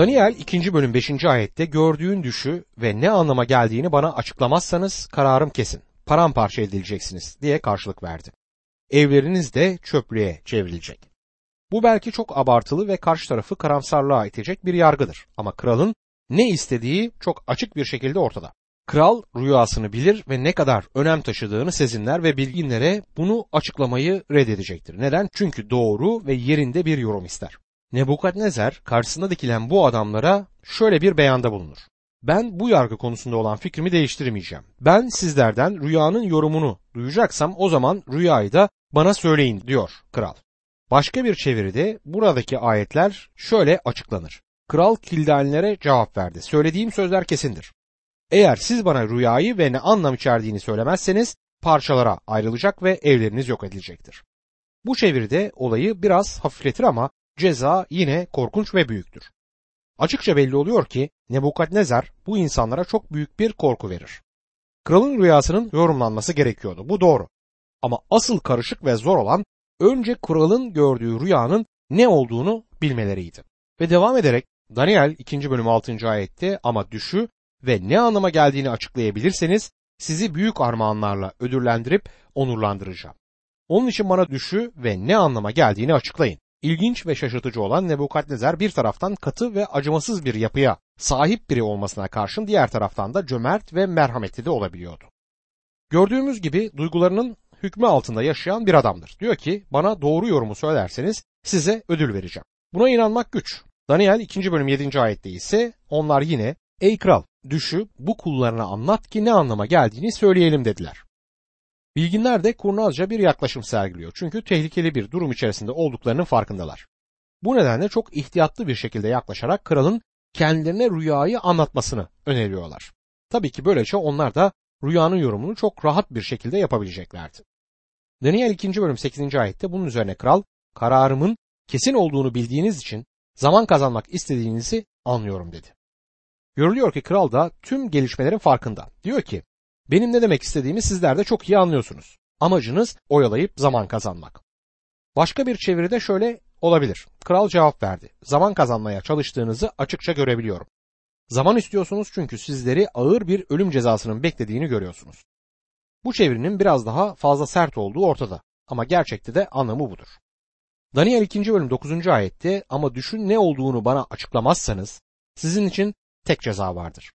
Daniel 2. bölüm 5. ayette gördüğün düşü ve ne anlama geldiğini bana açıklamazsanız kararım kesin. Paramparça edileceksiniz diye karşılık verdi. Evleriniz de çöplüğe çevrilecek. Bu belki çok abartılı ve karşı tarafı karamsarlığa itecek bir yargıdır. Ama kralın ne istediği çok açık bir şekilde ortada. Kral rüyasını bilir ve ne kadar önem taşıdığını sezinler ve bilginlere bunu açıklamayı reddedecektir. Neden? Çünkü doğru ve yerinde bir yorum ister. Nebukadnezar karşısında dikilen bu adamlara şöyle bir beyanda bulunur. Ben bu yargı konusunda olan fikrimi değiştirmeyeceğim. Ben sizlerden rüyanın yorumunu duyacaksam o zaman rüyayı da bana söyleyin diyor kral. Başka bir çeviride buradaki ayetler şöyle açıklanır. Kral kildanilere cevap verdi. Söylediğim sözler kesindir. Eğer siz bana rüyayı ve ne anlam içerdiğini söylemezseniz parçalara ayrılacak ve evleriniz yok edilecektir. Bu çeviride olayı biraz hafifletir ama ceza yine korkunç ve büyüktür. Açıkça belli oluyor ki Nebukadnezar bu insanlara çok büyük bir korku verir. Kralın rüyasının yorumlanması gerekiyordu. Bu doğru. Ama asıl karışık ve zor olan önce kralın gördüğü rüyanın ne olduğunu bilmeleriydi. Ve devam ederek Daniel 2. bölüm 6. ayette ama düşü ve ne anlama geldiğini açıklayabilirseniz sizi büyük armağanlarla ödüllendirip onurlandıracağım. Onun için bana düşü ve ne anlama geldiğini açıklayın. İlginç ve şaşırtıcı olan Nebukadnezar bir taraftan katı ve acımasız bir yapıya sahip biri olmasına karşın diğer taraftan da cömert ve merhametli de olabiliyordu. Gördüğümüz gibi duygularının hükmü altında yaşayan bir adamdır. Diyor ki bana doğru yorumu söylerseniz size ödül vereceğim. Buna inanmak güç. Daniel 2. bölüm 7. ayette ise onlar yine ey kral düşü bu kullarına anlat ki ne anlama geldiğini söyleyelim dediler. Bilginler de kurnazca bir yaklaşım sergiliyor. Çünkü tehlikeli bir durum içerisinde olduklarının farkındalar. Bu nedenle çok ihtiyatlı bir şekilde yaklaşarak kralın kendilerine rüyayı anlatmasını öneriyorlar. Tabii ki böylece onlar da rüyanın yorumunu çok rahat bir şekilde yapabileceklerdi. Daniel 2. bölüm 8. ayette bunun üzerine kral kararımın kesin olduğunu bildiğiniz için zaman kazanmak istediğinizi anlıyorum dedi. Görülüyor ki kral da tüm gelişmelerin farkında. Diyor ki benim ne demek istediğimi sizler de çok iyi anlıyorsunuz. Amacınız oyalayıp zaman kazanmak. Başka bir çeviride şöyle olabilir. Kral cevap verdi. Zaman kazanmaya çalıştığınızı açıkça görebiliyorum. Zaman istiyorsunuz çünkü sizleri ağır bir ölüm cezasının beklediğini görüyorsunuz. Bu çevirinin biraz daha fazla sert olduğu ortada ama gerçekte de anlamı budur. Daniel 2. bölüm 9. ayette ama düşün ne olduğunu bana açıklamazsanız sizin için tek ceza vardır.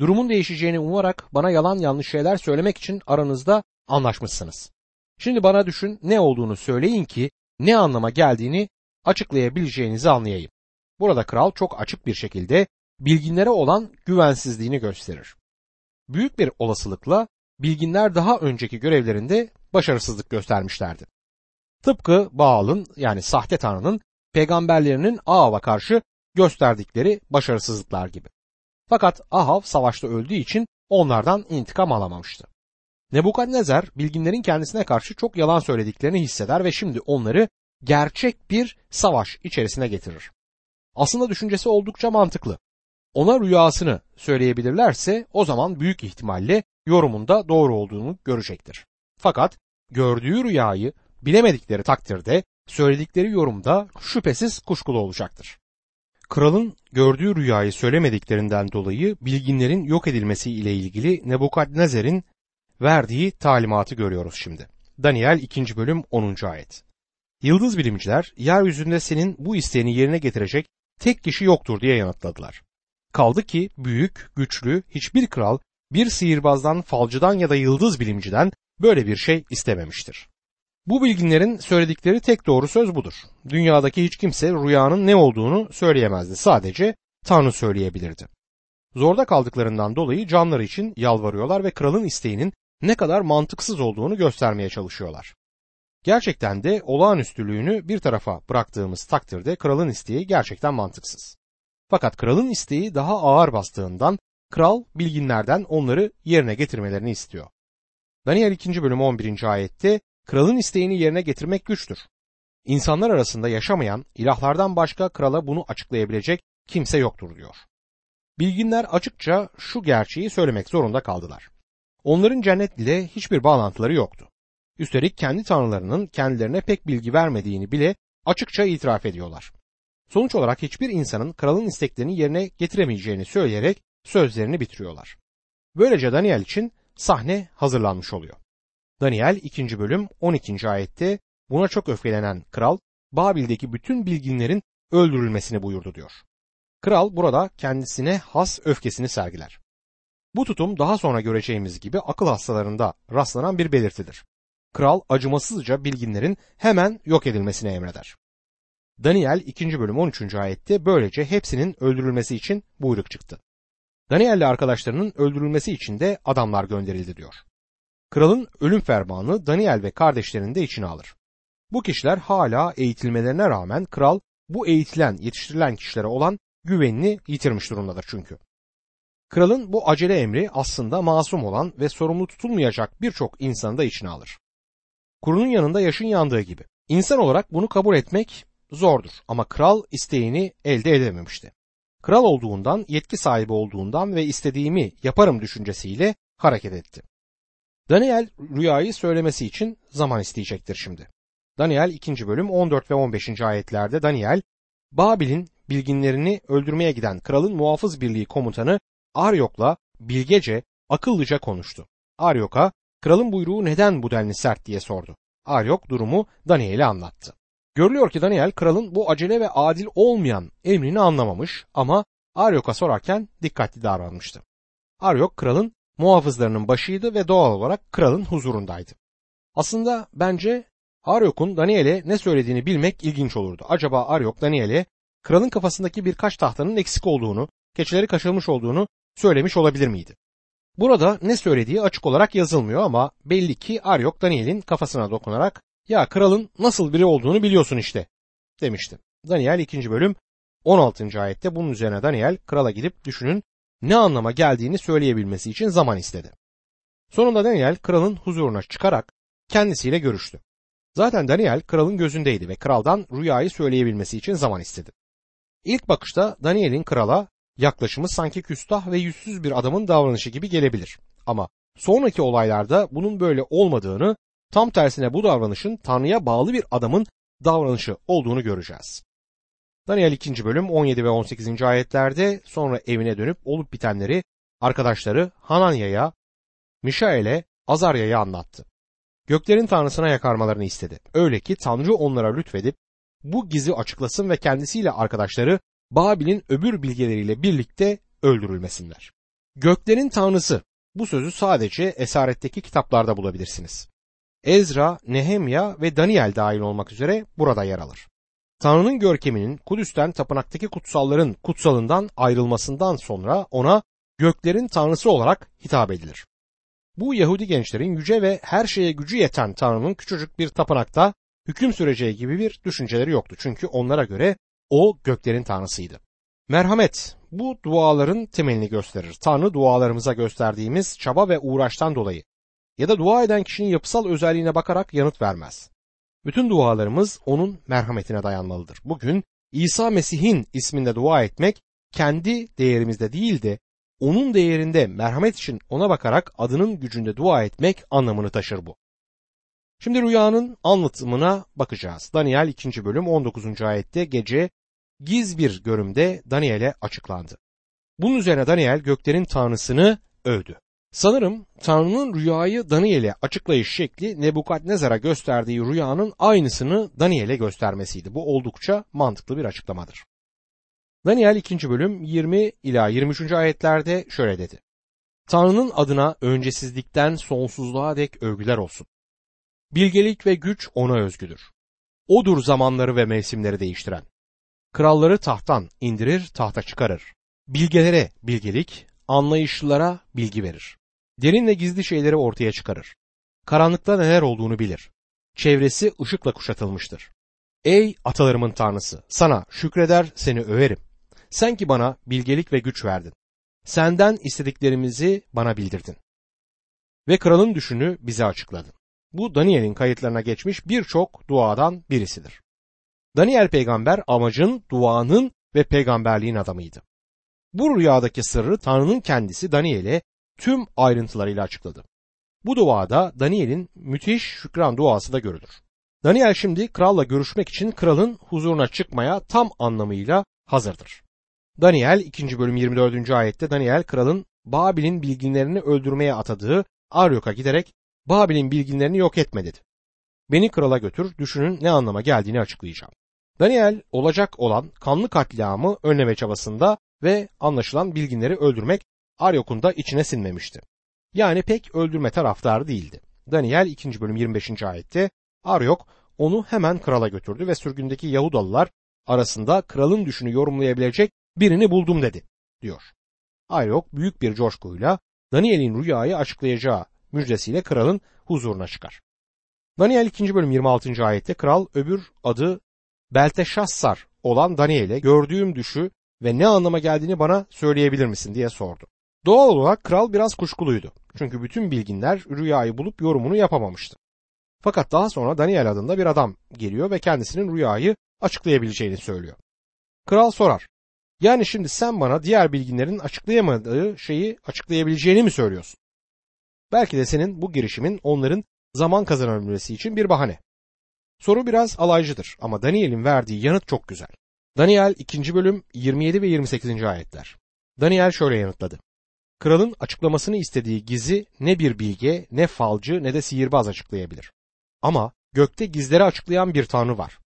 Durumun değişeceğini umarak bana yalan yanlış şeyler söylemek için aranızda anlaşmışsınız. Şimdi bana düşün ne olduğunu söyleyin ki ne anlama geldiğini açıklayabileceğinizi anlayayım. Burada kral çok açık bir şekilde bilginlere olan güvensizliğini gösterir. Büyük bir olasılıkla bilginler daha önceki görevlerinde başarısızlık göstermişlerdi. Tıpkı Baal'ın yani sahte tanrının peygamberlerinin Ahav'a karşı gösterdikleri başarısızlıklar gibi. Fakat Ahav savaşta öldüğü için onlardan intikam alamamıştı. Nebukadnezar bilginlerin kendisine karşı çok yalan söylediklerini hisseder ve şimdi onları gerçek bir savaş içerisine getirir. Aslında düşüncesi oldukça mantıklı. Ona rüyasını söyleyebilirlerse o zaman büyük ihtimalle yorumunda doğru olduğunu görecektir. Fakat gördüğü rüyayı bilemedikleri takdirde söyledikleri yorumda şüphesiz kuşkulu olacaktır. Kralın gördüğü rüyayı söylemediklerinden dolayı bilginlerin yok edilmesi ile ilgili Nebukadnezer'in verdiği talimatı görüyoruz şimdi. Daniel 2. bölüm 10. ayet. Yıldız bilimciler yeryüzünde senin bu isteğini yerine getirecek tek kişi yoktur diye yanıtladılar. Kaldı ki büyük, güçlü hiçbir kral bir sihirbazdan, falcıdan ya da yıldız bilimciden böyle bir şey istememiştir. Bu bilginlerin söyledikleri tek doğru söz budur. Dünyadaki hiç kimse rüyanın ne olduğunu söyleyemezdi. Sadece Tanrı söyleyebilirdi. Zorda kaldıklarından dolayı canları için yalvarıyorlar ve kralın isteğinin ne kadar mantıksız olduğunu göstermeye çalışıyorlar. Gerçekten de olağanüstülüğünü bir tarafa bıraktığımız takdirde kralın isteği gerçekten mantıksız. Fakat kralın isteği daha ağır bastığından kral bilginlerden onları yerine getirmelerini istiyor. Daniel 2. bölüm 11. ayette kralın isteğini yerine getirmek güçtür. İnsanlar arasında yaşamayan ilahlardan başka krala bunu açıklayabilecek kimse yoktur diyor. Bilginler açıkça şu gerçeği söylemek zorunda kaldılar. Onların cennet ile hiçbir bağlantıları yoktu. Üstelik kendi tanrılarının kendilerine pek bilgi vermediğini bile açıkça itiraf ediyorlar. Sonuç olarak hiçbir insanın kralın isteklerini yerine getiremeyeceğini söyleyerek sözlerini bitiriyorlar. Böylece Daniel için sahne hazırlanmış oluyor. Daniel 2. bölüm 12. ayette buna çok öfkelenen kral Babil'deki bütün bilginlerin öldürülmesini buyurdu diyor. Kral burada kendisine has öfkesini sergiler. Bu tutum daha sonra göreceğimiz gibi akıl hastalarında rastlanan bir belirtidir. Kral acımasızca bilginlerin hemen yok edilmesine emreder. Daniel 2. bölüm 13. ayette böylece hepsinin öldürülmesi için buyruk çıktı. Daniel ile arkadaşlarının öldürülmesi için de adamlar gönderildi diyor. Kralın ölüm fermanı Daniel ve kardeşlerini de içine alır. Bu kişiler hala eğitilmelerine rağmen kral bu eğitilen, yetiştirilen kişilere olan güvenini yitirmiş durumdadır çünkü. Kralın bu acele emri aslında masum olan ve sorumlu tutulmayacak birçok insanı da içine alır. Kurunun yanında yaşın yandığı gibi. İnsan olarak bunu kabul etmek zordur ama kral isteğini elde edememişti. Kral olduğundan, yetki sahibi olduğundan ve istediğimi yaparım düşüncesiyle hareket etti. Daniel rüyayı söylemesi için zaman isteyecektir şimdi. Daniel 2. bölüm 14 ve 15. ayetlerde Daniel, Babil'in bilginlerini öldürmeye giden kralın muhafız birliği komutanı Aryok'la bilgece, akıllıca konuştu. Aryok'a kralın buyruğu neden bu denli sert diye sordu. Aryok durumu Daniel'e anlattı. Görülüyor ki Daniel kralın bu acele ve adil olmayan emrini anlamamış ama Aryok'a sorarken dikkatli davranmıştı. Aryok kralın muhafızlarının başıydı ve doğal olarak kralın huzurundaydı. Aslında bence Aryok'un Daniel'e ne söylediğini bilmek ilginç olurdu. Acaba Aryok Daniel'e kralın kafasındaki birkaç tahtanın eksik olduğunu, keçileri kaçırılmış olduğunu söylemiş olabilir miydi? Burada ne söylediği açık olarak yazılmıyor ama belli ki Aryok Daniel'in kafasına dokunarak ya kralın nasıl biri olduğunu biliyorsun işte demişti. Daniel 2. bölüm 16. ayette bunun üzerine Daniel krala gidip düşünün ne anlama geldiğini söyleyebilmesi için zaman istedi. Sonunda Daniel kralın huzuruna çıkarak kendisiyle görüştü. Zaten Daniel kralın gözündeydi ve kraldan rüyayı söyleyebilmesi için zaman istedi. İlk bakışta Daniel'in krala yaklaşımı sanki küstah ve yüzsüz bir adamın davranışı gibi gelebilir. Ama sonraki olaylarda bunun böyle olmadığını, tam tersine bu davranışın Tanrı'ya bağlı bir adamın davranışı olduğunu göreceğiz. Daniel 2. bölüm 17 ve 18. ayetlerde sonra evine dönüp olup bitenleri arkadaşları Hananya'ya, Mişael'e, Azarya'ya anlattı. Göklerin tanrısına yakarmalarını istedi. Öyle ki Tanrı onlara lütfedip bu gizi açıklasın ve kendisiyle arkadaşları Babil'in öbür bilgeleriyle birlikte öldürülmesinler. Göklerin tanrısı bu sözü sadece esaretteki kitaplarda bulabilirsiniz. Ezra, Nehemya ve Daniel dahil olmak üzere burada yer alır. Tanrı'nın görkeminin Kudüs'ten tapınaktaki kutsalların kutsalından ayrılmasından sonra ona göklerin tanrısı olarak hitap edilir. Bu Yahudi gençlerin yüce ve her şeye gücü yeten Tanrı'nın küçücük bir tapınakta hüküm süreceği gibi bir düşünceleri yoktu. Çünkü onlara göre o göklerin tanrısıydı. Merhamet bu duaların temelini gösterir. Tanrı dualarımıza gösterdiğimiz çaba ve uğraştan dolayı ya da dua eden kişinin yapısal özelliğine bakarak yanıt vermez. Bütün dualarımız onun merhametine dayanmalıdır. Bugün İsa Mesih'in isminde dua etmek kendi değerimizde değil de onun değerinde merhamet için ona bakarak adının gücünde dua etmek anlamını taşır bu. Şimdi rüyanın anlatımına bakacağız. Daniel 2. bölüm 19. ayette gece giz bir görümde Daniel'e açıklandı. Bunun üzerine Daniel göklerin tanrısını övdü. Sanırım Tanrı'nın rüyayı Daniel'e açıklayış şekli Nebukadnezar'a gösterdiği rüyanın aynısını Daniel'e göstermesiydi. Bu oldukça mantıklı bir açıklamadır. Daniel 2. bölüm 20 ila 23. ayetlerde şöyle dedi. Tanrı'nın adına öncesizlikten sonsuzluğa dek övgüler olsun. Bilgelik ve güç ona özgüdür. Odur zamanları ve mevsimleri değiştiren. Kralları tahttan indirir, tahta çıkarır. Bilgelere bilgelik, anlayışlılara bilgi verir. Derin ve gizli şeyleri ortaya çıkarır. Karanlıkta neler olduğunu bilir. Çevresi ışıkla kuşatılmıştır. Ey atalarımın tanrısı, sana şükreder, seni överim. Sen ki bana bilgelik ve güç verdin. Senden istediklerimizi bana bildirdin. Ve kralın düşünü bize açıkladın. Bu Daniel'in kayıtlarına geçmiş birçok duadan birisidir. Daniel peygamber amacın, duanın ve peygamberliğin adamıydı. Bu rüyadaki sırrı Tanrı'nın kendisi Daniel'e tüm ayrıntılarıyla açıkladı. Bu duada Daniel'in müthiş şükran duası da görülür. Daniel şimdi kralla görüşmek için kralın huzuruna çıkmaya tam anlamıyla hazırdır. Daniel 2. bölüm 24. ayette Daniel kralın Babil'in bilginlerini öldürmeye atadığı Aryok'a giderek Babil'in bilginlerini yok etme dedi. Beni krala götür, düşünün ne anlama geldiğini açıklayacağım. Daniel olacak olan kanlı katliamı önleme çabasında ve anlaşılan bilginleri öldürmek Aryok'un da içine sinmemişti. Yani pek öldürme taraftarı değildi. Daniel 2. bölüm 25. ayette Aryok onu hemen krala götürdü ve sürgündeki Yahudalılar arasında kralın düşünü yorumlayabilecek birini buldum dedi diyor. Aryok büyük bir coşkuyla Daniel'in rüyayı açıklayacağı müjdesiyle kralın huzuruna çıkar. Daniel 2. bölüm 26. ayette kral öbür adı Belteşassar olan Daniel'e gördüğüm düşü ve ne anlama geldiğini bana söyleyebilir misin diye sordu. Doğal olarak kral biraz kuşkuluydu. Çünkü bütün bilginler rüyayı bulup yorumunu yapamamıştı. Fakat daha sonra Daniel adında bir adam geliyor ve kendisinin rüyayı açıklayabileceğini söylüyor. Kral sorar. Yani şimdi sen bana diğer bilginlerin açıklayamadığı şeyi açıklayabileceğini mi söylüyorsun? Belki de senin bu girişimin onların zaman kazanabilmesi için bir bahane. Soru biraz alaycıdır ama Daniel'in verdiği yanıt çok güzel. Daniel 2. bölüm 27 ve 28. ayetler. Daniel şöyle yanıtladı. Kralın açıklamasını istediği gizi ne bir bilge, ne falcı, ne de sihirbaz açıklayabilir. Ama gökte gizleri açıklayan bir tanrı var.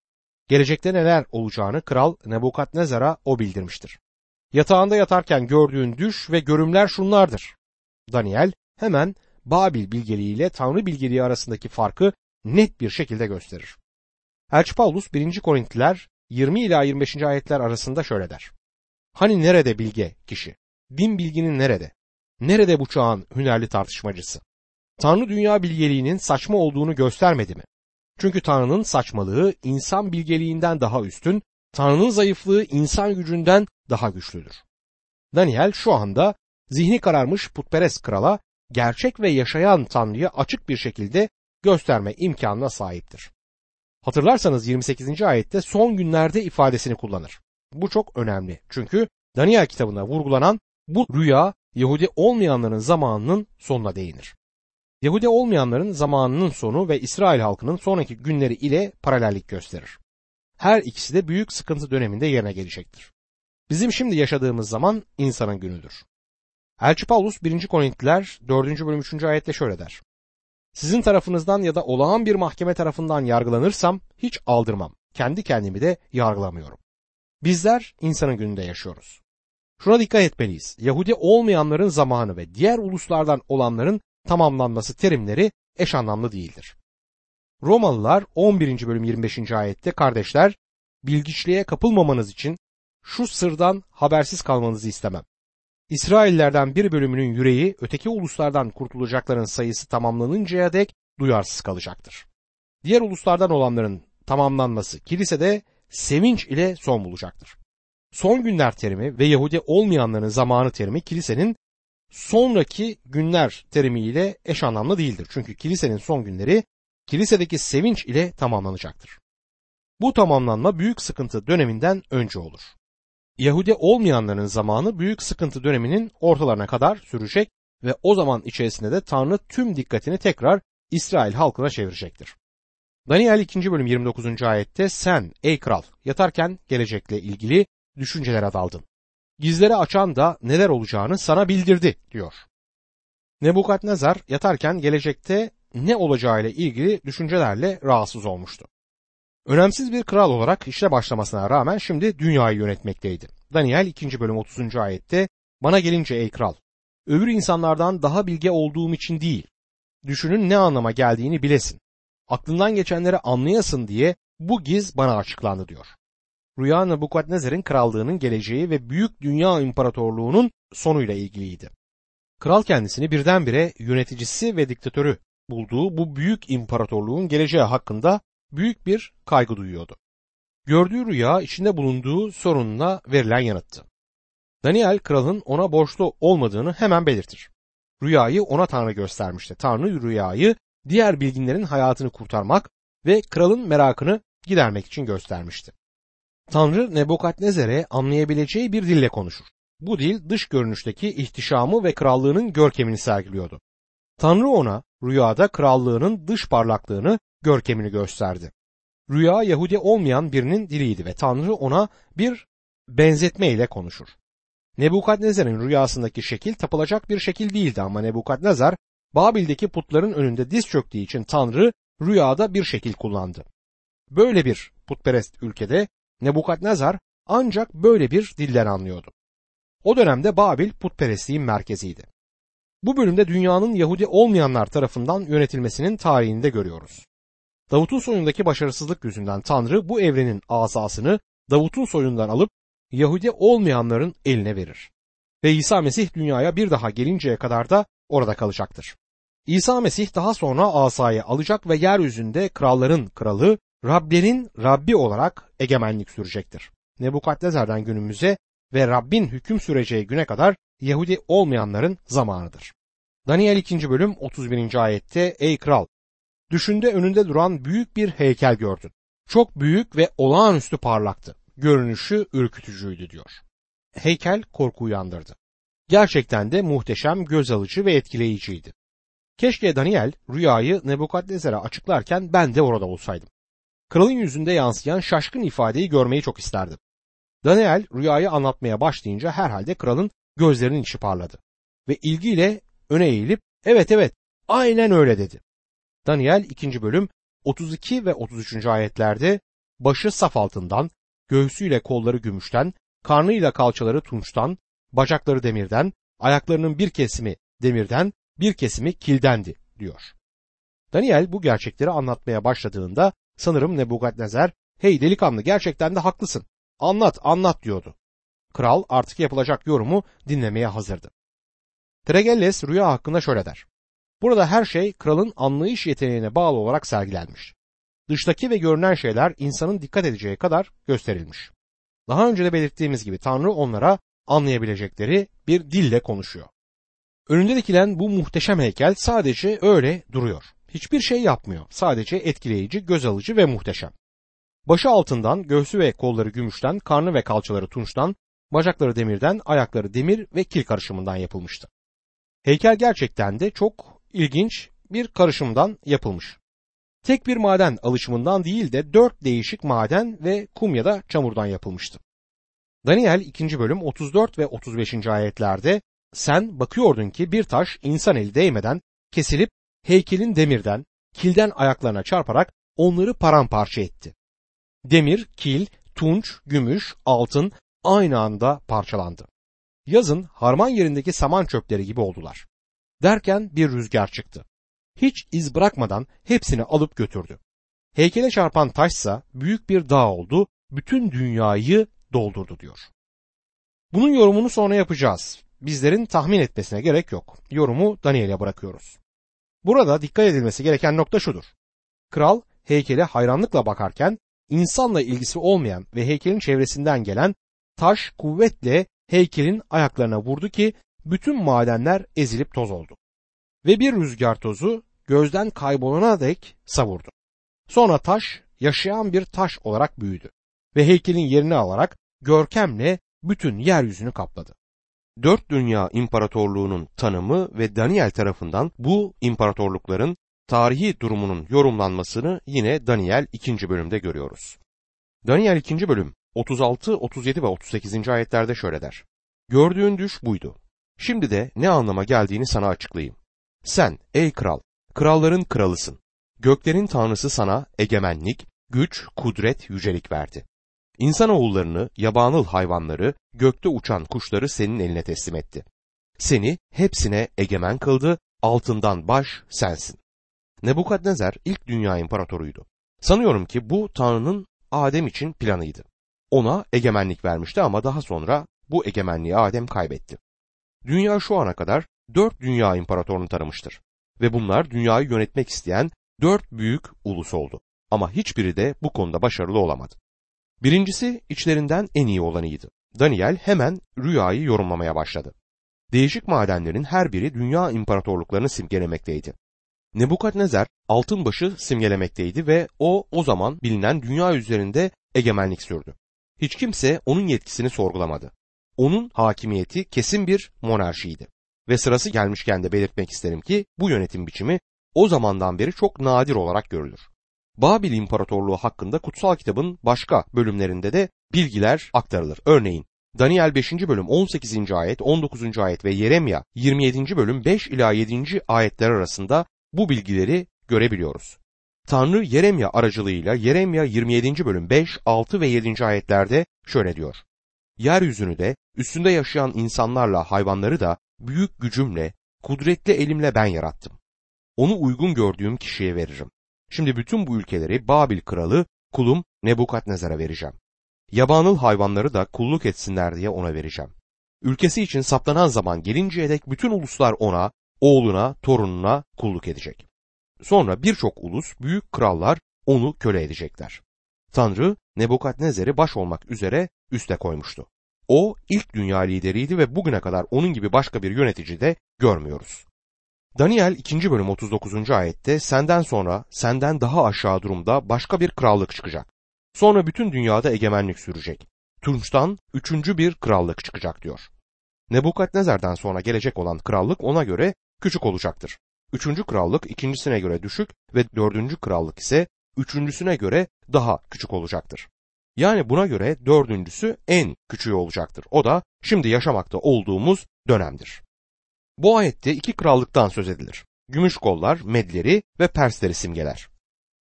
Gelecekte neler olacağını kral Nebukadnezar'a o bildirmiştir. Yatağında yatarken gördüğün düş ve görümler şunlardır. Daniel hemen Babil bilgeliği ile Tanrı bilgeliği arasındaki farkı net bir şekilde gösterir. Elçi Paulus 1. Korintliler 20 ila 25. ayetler arasında şöyle der. Hani nerede bilge kişi? Din bilginin nerede? Nerede bu çağın hünerli tartışmacısı? Tanrı dünya bilgeliğinin saçma olduğunu göstermedi mi? Çünkü Tanrı'nın saçmalığı insan bilgeliğinden daha üstün, Tanrı'nın zayıflığı insan gücünden daha güçlüdür. Daniel şu anda zihni kararmış putperest krala gerçek ve yaşayan Tanrı'yı açık bir şekilde gösterme imkanına sahiptir. Hatırlarsanız 28. ayette son günlerde ifadesini kullanır. Bu çok önemli çünkü Daniel kitabında vurgulanan bu rüya Yahudi olmayanların zamanının sonuna değinir. Yahudi olmayanların zamanının sonu ve İsrail halkının sonraki günleri ile paralellik gösterir. Her ikisi de büyük sıkıntı döneminde yerine gelecektir. Bizim şimdi yaşadığımız zaman insanın günüdür. Elçi Paulus 1. Korintiler 4. bölüm 3. ayette şöyle der. Sizin tarafınızdan ya da olağan bir mahkeme tarafından yargılanırsam hiç aldırmam. Kendi kendimi de yargılamıyorum. Bizler insanın gününde yaşıyoruz. Şuna dikkat etmeliyiz. Yahudi olmayanların zamanı ve diğer uluslardan olanların tamamlanması terimleri eş anlamlı değildir. Romalılar 11. bölüm 25. ayette kardeşler bilgiçliğe kapılmamanız için şu sırdan habersiz kalmanızı istemem. İsraillerden bir bölümünün yüreği öteki uluslardan kurtulacakların sayısı tamamlanıncaya dek duyarsız kalacaktır. Diğer uluslardan olanların tamamlanması kilisede sevinç ile son bulacaktır. Son günler terimi ve Yahudi olmayanların zamanı terimi kilisenin sonraki günler terimiyle eş anlamlı değildir. Çünkü kilisenin son günleri kilisedeki sevinç ile tamamlanacaktır. Bu tamamlanma büyük sıkıntı döneminden önce olur. Yahudi olmayanların zamanı büyük sıkıntı döneminin ortalarına kadar sürecek ve o zaman içerisinde de Tanrı tüm dikkatini tekrar İsrail halkına çevirecektir. Daniel 2. bölüm 29. ayette sen ey kral yatarken gelecekle ilgili düşüncelere daldın. Gizleri açan da neler olacağını sana bildirdi diyor. Nebukadnezar yatarken gelecekte ne olacağıyla ilgili düşüncelerle rahatsız olmuştu. Önemsiz bir kral olarak işe başlamasına rağmen şimdi dünyayı yönetmekteydi. Daniel 2. bölüm 30. ayette bana gelince ey kral öbür insanlardan daha bilge olduğum için değil düşünün ne anlama geldiğini bilesin. Aklından geçenleri anlayasın diye bu giz bana açıklandı diyor. Rüya Nebukadnezar'ın krallığının geleceği ve büyük dünya imparatorluğunun sonuyla ilgiliydi. Kral kendisini birdenbire yöneticisi ve diktatörü bulduğu bu büyük imparatorluğun geleceği hakkında büyük bir kaygı duyuyordu. Gördüğü rüya içinde bulunduğu sorunla verilen yanıttı. Daniel kralın ona borçlu olmadığını hemen belirtir. Rüyayı ona Tanrı göstermişti. Tanrı rüyayı diğer bilginlerin hayatını kurtarmak ve kralın merakını gidermek için göstermişti. Tanrı Nebukadnezer'e anlayabileceği bir dille konuşur. Bu dil dış görünüşteki ihtişamı ve krallığının görkemini sergiliyordu. Tanrı ona rüyada krallığının dış parlaklığını, görkemini gösterdi. Rüya Yahudi olmayan birinin diliydi ve Tanrı ona bir benzetme ile konuşur. Nebukadnezar'ın rüyasındaki şekil tapılacak bir şekil değildi ama Nebukadnezar Babil'deki putların önünde diz çöktüğü için Tanrı rüyada bir şekil kullandı. Böyle bir putperest ülkede Nebukadnezar ancak böyle bir dilden anlıyordu. O dönemde Babil putperestliğin merkeziydi. Bu bölümde dünyanın Yahudi olmayanlar tarafından yönetilmesinin tarihini de görüyoruz. Davut'un soyundaki başarısızlık yüzünden Tanrı bu evrenin asasını Davut'un soyundan alıp Yahudi olmayanların eline verir. Ve İsa Mesih dünyaya bir daha gelinceye kadar da orada kalacaktır. İsa Mesih daha sonra asayı alacak ve yeryüzünde kralların kralı, Rablerin Rabbi olarak egemenlik sürecektir. Nebukadnezar'dan günümüze ve Rabbin hüküm süreceği güne kadar Yahudi olmayanların zamanıdır. Daniel 2. bölüm 31. ayette Ey kral! Düşünde önünde duran büyük bir heykel gördün. Çok büyük ve olağanüstü parlaktı. Görünüşü ürkütücüydü diyor. Heykel korku uyandırdı. Gerçekten de muhteşem, göz alıcı ve etkileyiciydi. Keşke Daniel rüyayı Nebukadnezar'a açıklarken ben de orada olsaydım. Kralın yüzünde yansıyan şaşkın ifadeyi görmeyi çok isterdim. Daniel rüyayı anlatmaya başlayınca herhalde kralın gözlerinin içi parladı. Ve ilgiyle öne eğilip evet evet aynen öyle dedi. Daniel 2. bölüm 32 ve 33. ayetlerde başı saf altından, göğsüyle kolları gümüşten, karnıyla kalçaları tunçtan, bacakları demirden, ayaklarının bir kesimi demirden, bir kesimi kildendi diyor. Daniel bu gerçekleri anlatmaya başladığında sanırım Nebukadnezar hey delikanlı gerçekten de haklısın anlat anlat diyordu. Kral artık yapılacak yorumu dinlemeye hazırdı. Tregelles rüya hakkında şöyle der. Burada her şey kralın anlayış yeteneğine bağlı olarak sergilenmiş. Dıştaki ve görünen şeyler insanın dikkat edeceği kadar gösterilmiş. Daha önce de belirttiğimiz gibi Tanrı onlara anlayabilecekleri bir dille konuşuyor. Önünde dikilen bu muhteşem heykel sadece öyle duruyor. Hiçbir şey yapmıyor. Sadece etkileyici, göz alıcı ve muhteşem. Başı altından, göğsü ve kolları gümüşten, karnı ve kalçaları tunçtan, bacakları demirden, ayakları demir ve kil karışımından yapılmıştı. Heykel gerçekten de çok ilginç bir karışımdan yapılmış. Tek bir maden alışımından değil de dört değişik maden ve kum ya da çamurdan yapılmıştı. Daniel 2. bölüm 34 ve 35. ayetlerde sen bakıyordun ki bir taş insan eli değmeden kesilip heykelin demirden, kilden ayaklarına çarparak onları paramparça etti. Demir, kil, tunç, gümüş, altın aynı anda parçalandı. Yazın harman yerindeki saman çöpleri gibi oldular. Derken bir rüzgar çıktı. Hiç iz bırakmadan hepsini alıp götürdü. Heykele çarpan taşsa büyük bir dağ oldu, bütün dünyayı doldurdu diyor. Bunun yorumunu sonra yapacağız bizlerin tahmin etmesine gerek yok. Yorumu Daniel'e bırakıyoruz. Burada dikkat edilmesi gereken nokta şudur. Kral heykele hayranlıkla bakarken insanla ilgisi olmayan ve heykelin çevresinden gelen taş kuvvetle heykelin ayaklarına vurdu ki bütün madenler ezilip toz oldu. Ve bir rüzgar tozu gözden kaybolana dek savurdu. Sonra taş yaşayan bir taş olarak büyüdü ve heykelin yerini alarak görkemle bütün yeryüzünü kapladı dört dünya imparatorluğunun tanımı ve Daniel tarafından bu imparatorlukların tarihi durumunun yorumlanmasını yine Daniel 2. bölümde görüyoruz. Daniel 2. bölüm 36, 37 ve 38. ayetlerde şöyle der. Gördüğün düş buydu. Şimdi de ne anlama geldiğini sana açıklayayım. Sen ey kral, kralların kralısın. Göklerin tanrısı sana egemenlik, güç, kudret, yücelik verdi. İnsanoğullarını, yabanıl hayvanları, gökte uçan kuşları senin eline teslim etti. Seni hepsine egemen kıldı, altından baş sensin. Nebukadnezar ilk dünya imparatoruydu. Sanıyorum ki bu Tanrı'nın Adem için planıydı. Ona egemenlik vermişti ama daha sonra bu egemenliği Adem kaybetti. Dünya şu ana kadar dört dünya imparatorunu tanımıştır. Ve bunlar dünyayı yönetmek isteyen dört büyük ulus oldu. Ama hiçbiri de bu konuda başarılı olamadı. Birincisi içlerinden en iyi olanıydı. Daniel hemen rüyayı yorumlamaya başladı. Değişik madenlerin her biri dünya imparatorluklarını simgelemekteydi. Nebukadnezar altın başı simgelemekteydi ve o o zaman bilinen dünya üzerinde egemenlik sürdü. Hiç kimse onun yetkisini sorgulamadı. Onun hakimiyeti kesin bir monarşiydi. Ve sırası gelmişken de belirtmek isterim ki bu yönetim biçimi o zamandan beri çok nadir olarak görülür. Babil İmparatorluğu hakkında kutsal kitabın başka bölümlerinde de bilgiler aktarılır. Örneğin Daniel 5. bölüm 18. ayet, 19. ayet ve Yeremya 27. bölüm 5 ila 7. ayetler arasında bu bilgileri görebiliyoruz. Tanrı Yeremya aracılığıyla Yeremya 27. bölüm 5, 6 ve 7. ayetlerde şöyle diyor. Yeryüzünü de üstünde yaşayan insanlarla hayvanları da büyük gücümle, kudretli elimle ben yarattım. Onu uygun gördüğüm kişiye veririm. Şimdi bütün bu ülkeleri Babil kralı kulum Nebukadnezar'a vereceğim. Yabanıl hayvanları da kulluk etsinler diye ona vereceğim. Ülkesi için saplanan zaman gelinceye dek bütün uluslar ona, oğluna, torununa kulluk edecek. Sonra birçok ulus, büyük krallar onu köle edecekler. Tanrı Nebukadnezar'ı baş olmak üzere üste koymuştu. O ilk dünya lideriydi ve bugüne kadar onun gibi başka bir yönetici de görmüyoruz. Daniel 2. bölüm 39. ayette senden sonra senden daha aşağı durumda başka bir krallık çıkacak. Sonra bütün dünyada egemenlik sürecek. Tunç'tan üçüncü bir krallık çıkacak diyor. Nebukadnezar'dan sonra gelecek olan krallık ona göre küçük olacaktır. Üçüncü krallık ikincisine göre düşük ve dördüncü krallık ise üçüncüsüne göre daha küçük olacaktır. Yani buna göre dördüncüsü en küçüğü olacaktır. O da şimdi yaşamakta olduğumuz dönemdir. Bu ayette iki krallıktan söz edilir. Gümüş kollar, Medleri ve Persleri simgeler.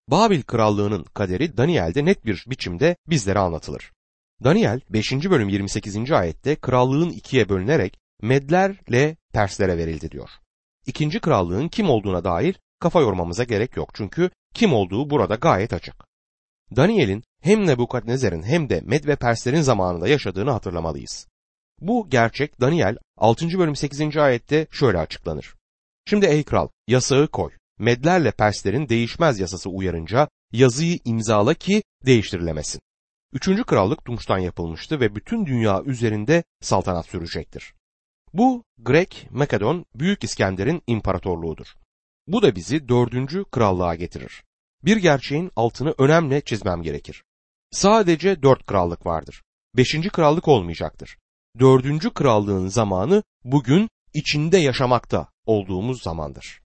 Babil krallığının kaderi Daniel'de net bir biçimde bizlere anlatılır. Daniel 5. bölüm 28. ayette krallığın ikiye bölünerek Medlerle Perslere verildi diyor. İkinci krallığın kim olduğuna dair kafa yormamıza gerek yok çünkü kim olduğu burada gayet açık. Daniel'in hem Nebukadnezar'ın hem de Med ve Perslerin zamanında yaşadığını hatırlamalıyız. Bu gerçek Daniel 6. bölüm 8. ayette şöyle açıklanır. Şimdi ey kral yasağı koy. Medlerle Perslerin değişmez yasası uyarınca yazıyı imzala ki değiştirilemesin. Üçüncü krallık Tunç'tan yapılmıştı ve bütün dünya üzerinde saltanat sürecektir. Bu Grek, Makedon, Büyük İskender'in imparatorluğudur. Bu da bizi dördüncü krallığa getirir. Bir gerçeğin altını önemli çizmem gerekir. Sadece dört krallık vardır. Beşinci krallık olmayacaktır. Dördüncü krallığın zamanı bugün içinde yaşamakta olduğumuz zamandır.